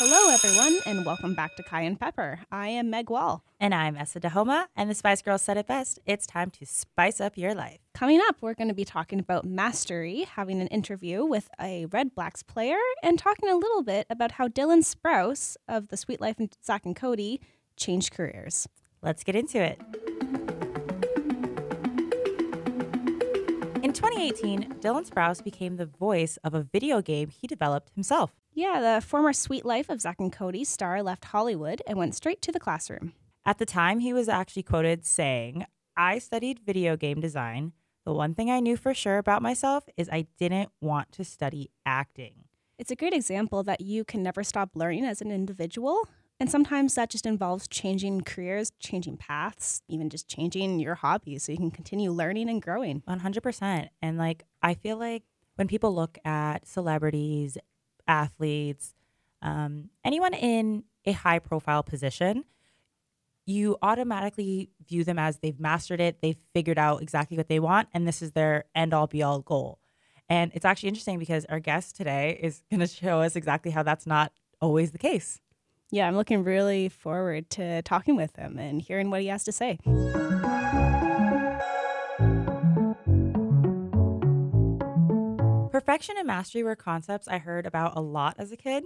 Hello, everyone, and welcome back to Cayenne Pepper. I am Meg Wall. And I'm Essa Dahoma, and the Spice Girls said it best. It's time to spice up your life. Coming up, we're going to be talking about mastery, having an interview with a Redblacks player, and talking a little bit about how Dylan Sprouse of the Suite Life and Zack and Cody changed careers. Let's get into it. 2018, Dylan Sprouse became the voice of a video game he developed himself. Yeah, the former Suite Life of Zack and Cody star left Hollywood and went straight to the classroom. At the time, he was actually quoted saying, I studied video game design. The one thing I knew for sure about myself is I didn't want to study acting. It's a great example that you can never stop learning as an individual. And sometimes that just involves changing careers, changing paths, even just changing your hobbies so you can continue learning and growing. 100%. And like, I feel like when people look at celebrities, athletes, um, anyone in a high profile position, you automatically view them as they've mastered it, they've figured out exactly what they want, and this is their end all be all goal. And it's actually interesting because our guest today is going to show us exactly how that's not always the case. Yeah, I'm looking really forward to talking with him and hearing what he has to say. Perfection and mastery were concepts I heard about a lot as a kid.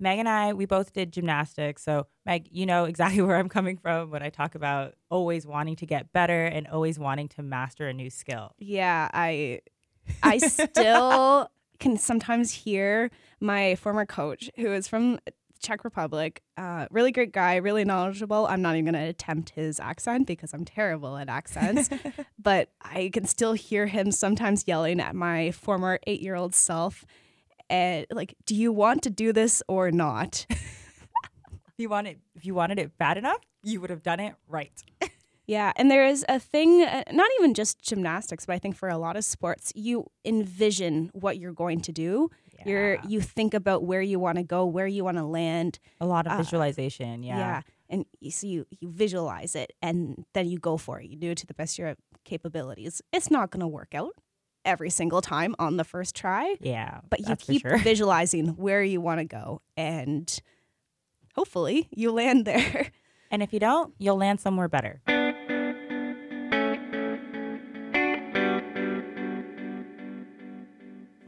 Meg and I, we both did gymnastics. So, Meg, you know exactly where I'm coming from when I talk about always wanting to get better and always wanting to master a new skill. Yeah, I I still can sometimes hear my former coach who is from Czech Republic. Uh, really great guy, really knowledgeable. I'm not even going to attempt his accent because I'm terrible at accents, but I can still hear him sometimes yelling at my former eight year old self. And like, do you want to do this or not? if you wanted, if you wanted it bad enough, you would have done it right. Yeah, and there is a thing, uh, not even just gymnastics, but I think for a lot of sports, you envision what you're going to do. Yeah. You're you think about where you want to go, where you want to land. A lot of uh, visualization, yeah. Yeah, and you, so you you visualize it, and then you go for it. You do it to the best of your capabilities. It's not going to work out every single time on the first try. Yeah, but you keep sure. visualizing where you want to go, and hopefully you land there. And if you don't, you'll land somewhere better.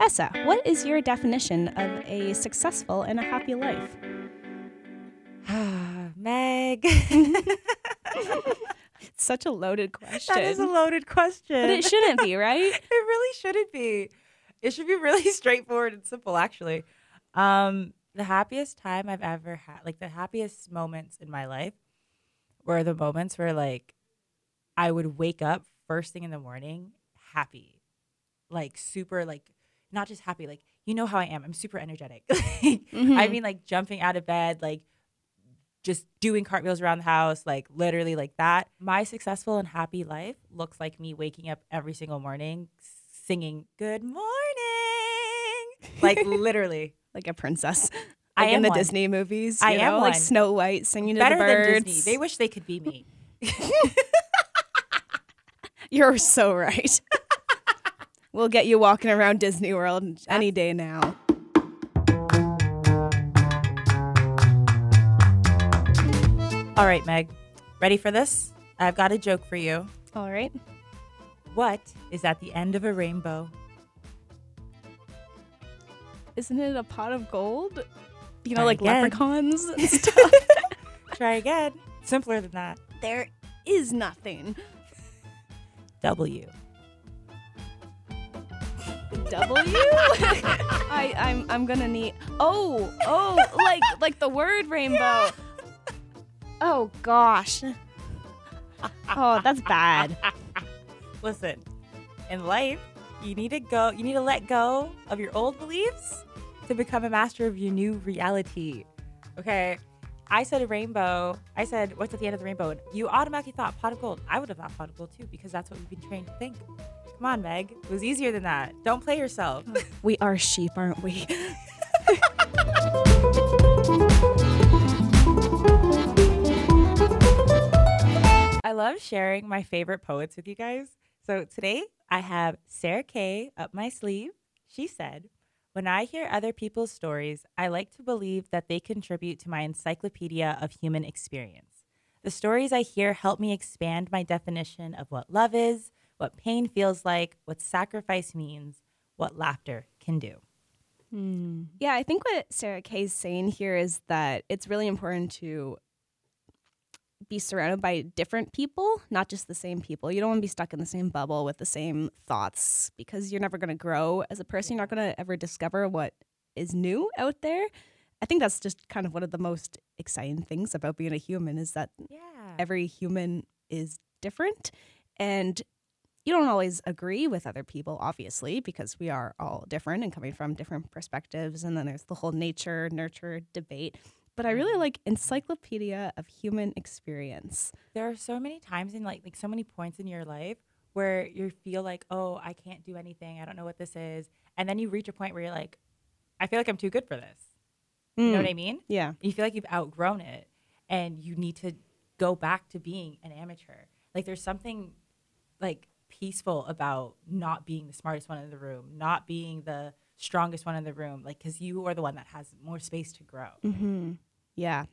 Essa, what is your definition of a successful and a happy life? Meg. it's such a loaded question. That is a loaded question. But it shouldn't be, right? it really shouldn't be. It should be really straightforward and simple, actually. Um, the happiest time I've ever had, like the happiest moments in my life, were the moments where, like, I would wake up first thing in the morning happy, like super, like not just happy, like you know how I am. I'm super energetic. mm-hmm. I mean, like jumping out of bed, like just doing cartwheels around the house, like literally like that. My successful and happy life looks like me waking up every single morning singing "Good morning," like literally, like a princess. Like I am in the one. Disney movies. I know, am like one. Snow White singing to Better the birds. Than Disney. They wish they could be me. You're so right. We'll get you walking around Disney World any day now. All right, Meg. Ready for this? I've got a joke for you. All right. What is at the end of a rainbow? Isn't it a pot of gold? You know, Try like again. leprechauns and stuff. Try again. Simpler than that. There is nothing. W. W? I, I'm I'm gonna need oh oh like like the word rainbow. Yeah. Oh gosh. Oh, that's bad. Listen, in life, you need to go. You need to let go of your old beliefs to become a master of your new reality. Okay. I said a rainbow. I said, what's at the end of the rainbow? And You automatically thought pot of gold. I would have thought pot of gold too, because that's what we've been trained to think. Come on, Meg. It was easier than that. Don't play yourself. We are sheep, aren't we? I love sharing my favorite poets with you guys. So today I have Sarah Kay up my sleeve. She said, When I hear other people's stories, I like to believe that they contribute to my encyclopedia of human experience. The stories I hear help me expand my definition of what love is, what pain feels like, what sacrifice means, what laughter can do. Hmm. Yeah, I think what Sarah Kay is saying here is that it's really important to be surrounded by different people, not just the same people. You don't want to be stuck in the same bubble with the same thoughts because you're never going to grow as a person. You're not going to ever discover what is new out there. I think that's just kind of one of the most exciting things about being a human is that Yeah. every human is different and you don't always agree with other people obviously because we are all different and coming from different perspectives and then there's the whole nature nurture debate but i really mm-hmm. like encyclopedia of human experience there are so many times in like like so many points in your life where you feel like, oh, I can't do anything. I don't know what this is. And then you reach a point where you're like, I feel like I'm too good for this. You know what mm. I mean? yeah You feel like you've outgrown it and you need to go back to being an amateur. Like there's something like peaceful about not being the smartest one in the room, not being the strongest one in the room, like cuz you are the one that has more space to grow. mm-hmm. yeah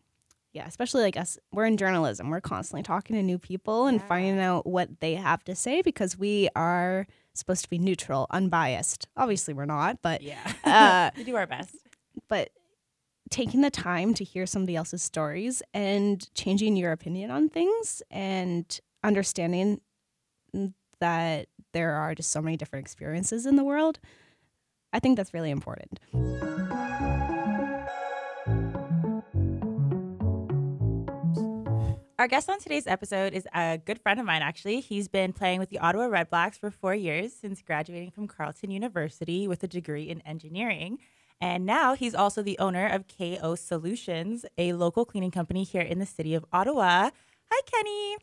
yeah especially like us we're in journalism we're constantly talking to new people and Yeah. finding out what they have to say because we are supposed to be neutral unbiased obviously we're not but Yeah. uh, we do our best. but taking the time to hear somebody else's stories and changing your opinion on things and understanding that there are just so many different experiences in the world i think that's really important Our guest on today's episode is a good friend of mine, actually. He's been playing with the Ottawa Redblacks for four years since graduating from Carleton University with a degree in engineering. And now he's also the owner of KO Solutions, a local cleaning company here in the city of Ottawa. Hi, Kenny.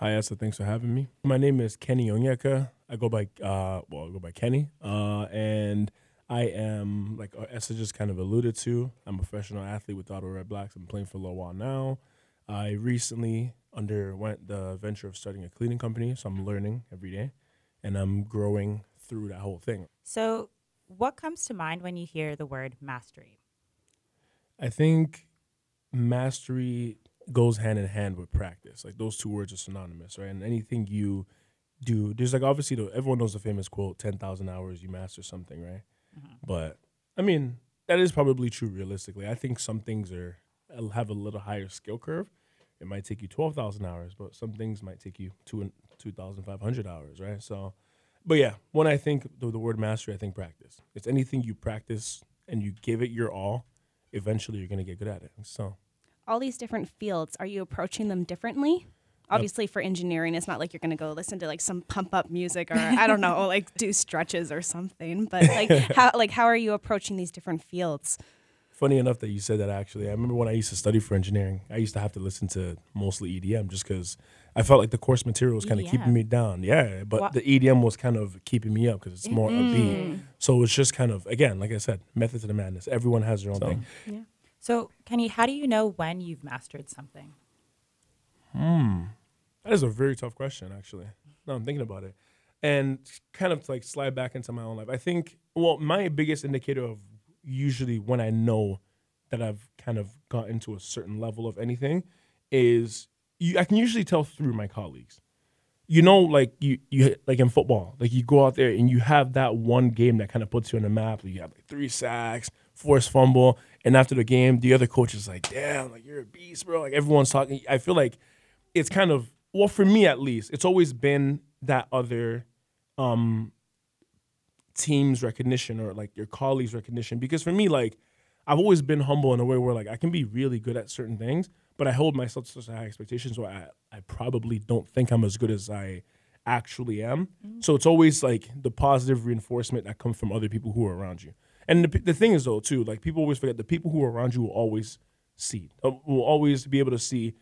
Hi, Essa. Thanks for having me. My name is Kene Onyeka. I go by uh, well, I go by Kenny, uh, and I am like Essa just kind of alluded to. I'm a professional athlete with Ottawa Redblacks. I'm playing for a little while now. I recently underwent the venture of starting a cleaning company, so I'm learning every day, and I'm growing through that whole thing. So, what comes to mind when you hear the word mastery? I think mastery goes hand in hand with practice. Like those two words are synonymous, right? And anything you do, there's like obviously the, everyone knows the famous quote, 10,000 hours you master something, right? Mm-hmm. But I mean, that is probably true realistically. I think some things are uh, have a little higher skill curve. It might take you 12,000 hours, but some things might take you two and 2,500 hours, right? So, but yeah, when I think the, the word mastery, I think practice. It's anything you practice and you give it your all, eventually you're going to get good at it. So, all these different fields are you approaching them differently obviously for engineering it's not like you're going to go listen to like some pump up music or i don't know like do stretches or something but like how like how are you approaching these different fields funny enough that you said that actually. I remember when I used to study for engineering, I used to have to listen to mostly EDM just because I felt like the course material was kind of keeping me down. Yeah, but Wha- the EDM was kind of keeping me up because it's more Mm. upbeat. So it's just kind of, again, like I said, method to the madness. Everyone has their own So- thing. So, Kenny, how do you know when you've mastered something? Hmm. That is a very tough question, actually. No, I'm thinking about it. And kind of to like slide back into my own life. I think, well, my biggest indicator of usually when I know that I've kind of gotten to a certain level of anything is you, I can usually tell through my colleagues. You know, like you, you like in football, like you go out there and you have that one game that kind of puts you on the map. Like you have like three sacks, forced fumble, and after the game, the other coach is like, "Damn, like you're a beast, bro!" Like everyone's talking. I feel like it's kind of well for me at least it's always been that other um team's recognition or like your colleagues recognition because for me like i've always been humble in a way where like i can be really good at certain things but i hold myself to such high expectations where i, I probably don't think i'm as good as i actually am so it's always like the positive reinforcement that comes from other people who are around you and the, the thing is though too like people always forget the people who are around you will always see uh, will always be able to see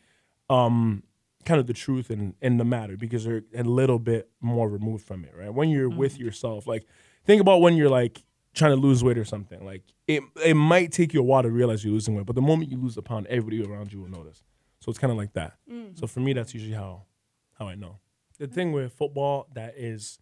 um kind of the truth and in the matter because they're a little bit more removed from it, right? When you're with yourself, like think about when you're like trying to lose weight or something. Like it it might take you a while to realize you're losing weight, but the moment you lose a pound, everybody around you will notice. So it's kind of like that. So for me, that's usually how how I know. The thing with football that is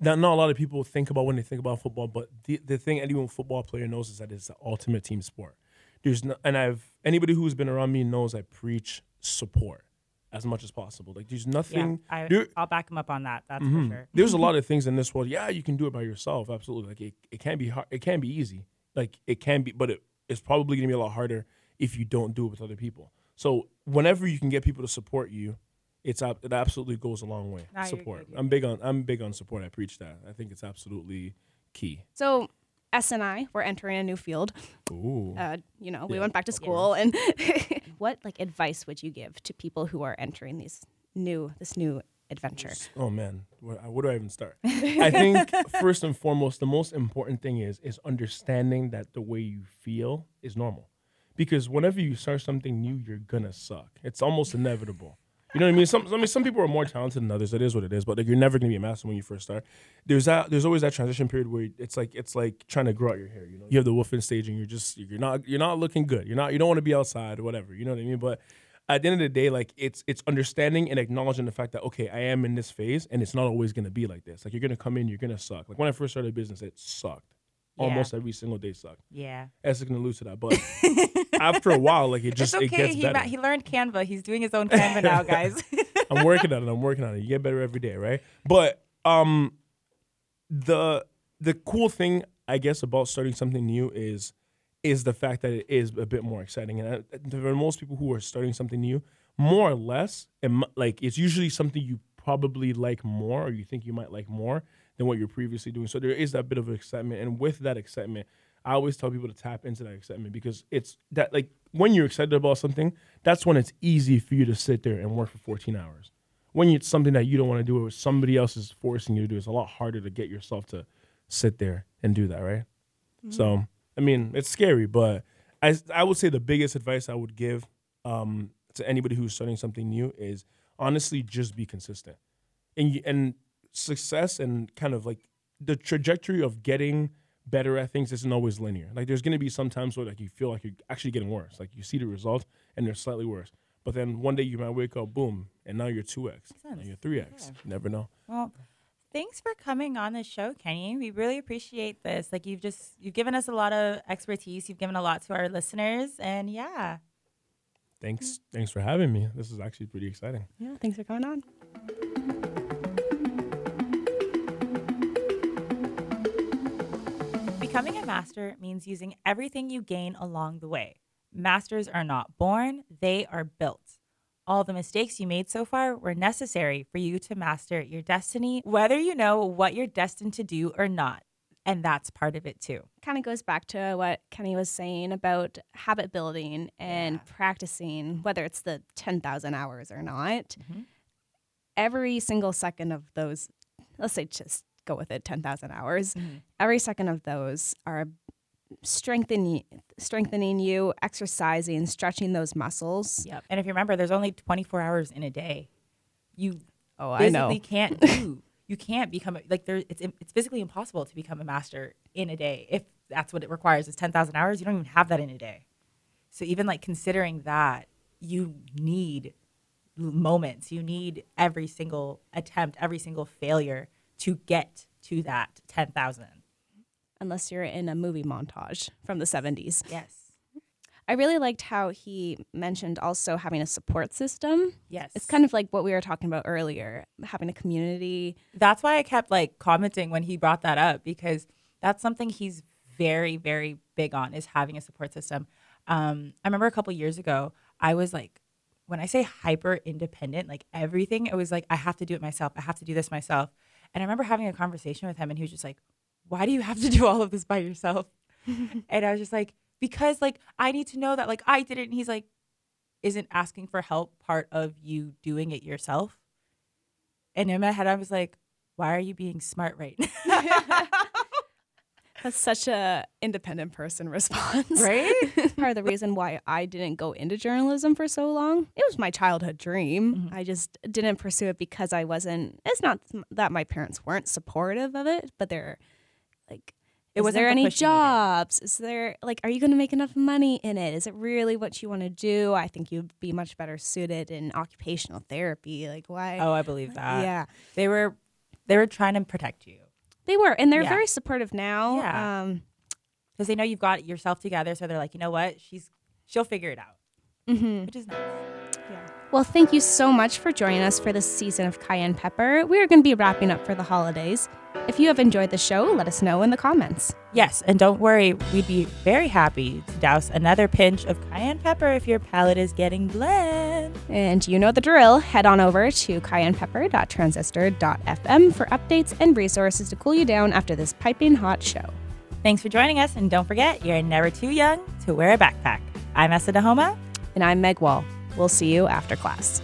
that not a lot of people think about when they think about football, but the the thing anyone football player knows is that it's the ultimate team sport. There's no, and I've anybody who's been around me knows I preach support as much as possible. Like there's Yeah, nothing. I, there- I'll back him up on that. That's Mhm. for sure. There's a lot of things in this world. Yeah, you can do it by yourself. Absolutely. Like it, it can be hard. It can be easy. Like it can be, but it, it's probably gonna be a lot harder if you don't do it with other people. So whenever you can get people to support you, it's it absolutely goes a long way. Nah, you're support. good, you're I'm big on I'm big on support. I preach that. I think it's absolutely key. So Essa and I we're entering a new field. Ooh. Uh, you know, we Yeah, went back to school, and what like advice would you give to people who are entering these new this new adventure? Oh man, where, where do I even start? I think first and foremost, the most important thing is is understanding that the way you feel is normal, because whenever you start something new, you're gonna suck. It's almost inevitable. You know what I mean? Some, I mean, some people are more talented than others. It is what it is. But like, you're never gonna be a master when you first start. There's that. There's always that transition period where it's like it's like trying to grow out your hair. You know, you have the wolfing stage, and you're just you're not you're not looking good. You're not you don't want to be outside or whatever. You know what I mean? But at the end of the day, like it's it's understanding and acknowledging the fact that okay, I am in this phase, and it's not always gonna be like this. Like you're gonna come in, you're gonna suck. Like when I first started business, it sucked. Yeah. Almost every single day sucked. Yeah. Essa can allude to that, but after a while, like it just it's it okay. gets He, better. he learned Canva. He's doing his own Canva now, guys. I'm working on it. I'm working on it. You get better every day, right? But um, the the cool thing, I guess, about starting something new is is the fact that it is a bit more exciting. And I, for most people who are starting something new, more or less, it, like it's usually something you probably like more, or you think you might like more than what you're previously doing. So there is that bit of excitement, and with that excitement, I always tell people to tap into that excitement because it's that like when you're excited about something, that's when it's easy for you to sit there and work for 14 hours. When it's something that you don't want to do or somebody else is forcing you to do, it's a lot harder to get yourself to sit there and do that, right? So, I mean, it's scary, but I I would say the biggest advice I would give um, to anybody who's starting something new is honestly just be consistent, and you, and success and kind of like the trajectory of getting better at things isn't always linear. Like there's gonna be some times where like you feel like you're actually getting worse. Like you see the results and they're slightly worse. But then one day you might wake up, boom, and now you're two X. Now you're three X. Yeah. Never know. Well, thanks for coming on the show, Kenny. We really appreciate this. Like you've just you've given us a lot of expertise. You've given a lot to our listeners, and yeah, Thanks thanks for having me. This is actually pretty exciting. Yeah, thanks for coming on. Becoming a master means using everything you gain along the way. Masters are not born; they are built. All the mistakes you made so far were necessary for you to master your destiny, whether you know what you're destined to do or not. And that's part of it too. Kind of goes back to what Kenny was saying about habit building and Yeah. practicing, whether it's the 10,000 hours or not. Mhm. Every single second of those, let's say just go with it, 10,000 hours, Mhm. every second of those are strengthening strengthening you, exercising, stretching those muscles. Yep. And if you remember, there's only 24 hours in a day. You Oh, physically can't do. You can't become like there. It's it's physically impossible to become a master in a day if that's what it requires. Is 10,000 hours. You don't even have that in a day. So even like considering that, you need moments. You need every single attempt, every single failure to get to that 10,000. Unless you're in a movie montage from the 70s. Yes. I really liked how he mentioned also having a support system. Yes. It's kind of like what we were talking about earlier, having a community. that's why I kept like commenting when he brought that up because that's something he's very very big on is having a support system. Um, I remember a couple years ago I was like when I say hyper independent, like everything, it was like I have to do it myself. I have to do this myself. And I remember having a conversation with him and he was just like, "Why do you have to do all of this by yourself?" and I was just like, "Because like I need to know that like I did it." And he's like, "Isn't asking for help part of you doing it yourself?" And in my head, I was like, why are you being smart right now? That's such a independent person response. right? Part of the reason why I didn't go into journalism for so long, it was my childhood dream. Mhm. I just didn't pursue it because I wasn't. It's not that my parents weren't supportive of it, but they're like, It is wasn't there the any push you needed. jobs? Is there like, are you going to make enough money in it? Is it really what you want to do? I think you'd be much better suited in occupational therapy. Like, why? Oh, I believe that. yeah. They were they were trying to protect you. They were, and they're Yeah. very supportive now. Yeah. Um, because they know you've got yourself together. So they're like, you know what? She's she'll figure it out, mhm. which is nice. Yeah. Well, thank you so much for joining us for this season of Cayenne Pepper. We are going to be wrapping up for the holidays. If you have enjoyed the show, let us know in the comments. Yes, and don't worry, we'd be very happy to douse another pinch of cayenne pepper if your palate is getting bland. And you know the drill. Head on over to cayennepepper.transistor.fm for updates and resources to cool you down after this piping hot show. Thanks for joining us, and don't forget, you're never too young to wear a backpack. I'm Essa Dahoma. And I'm Meg Wall. We'll see you after class.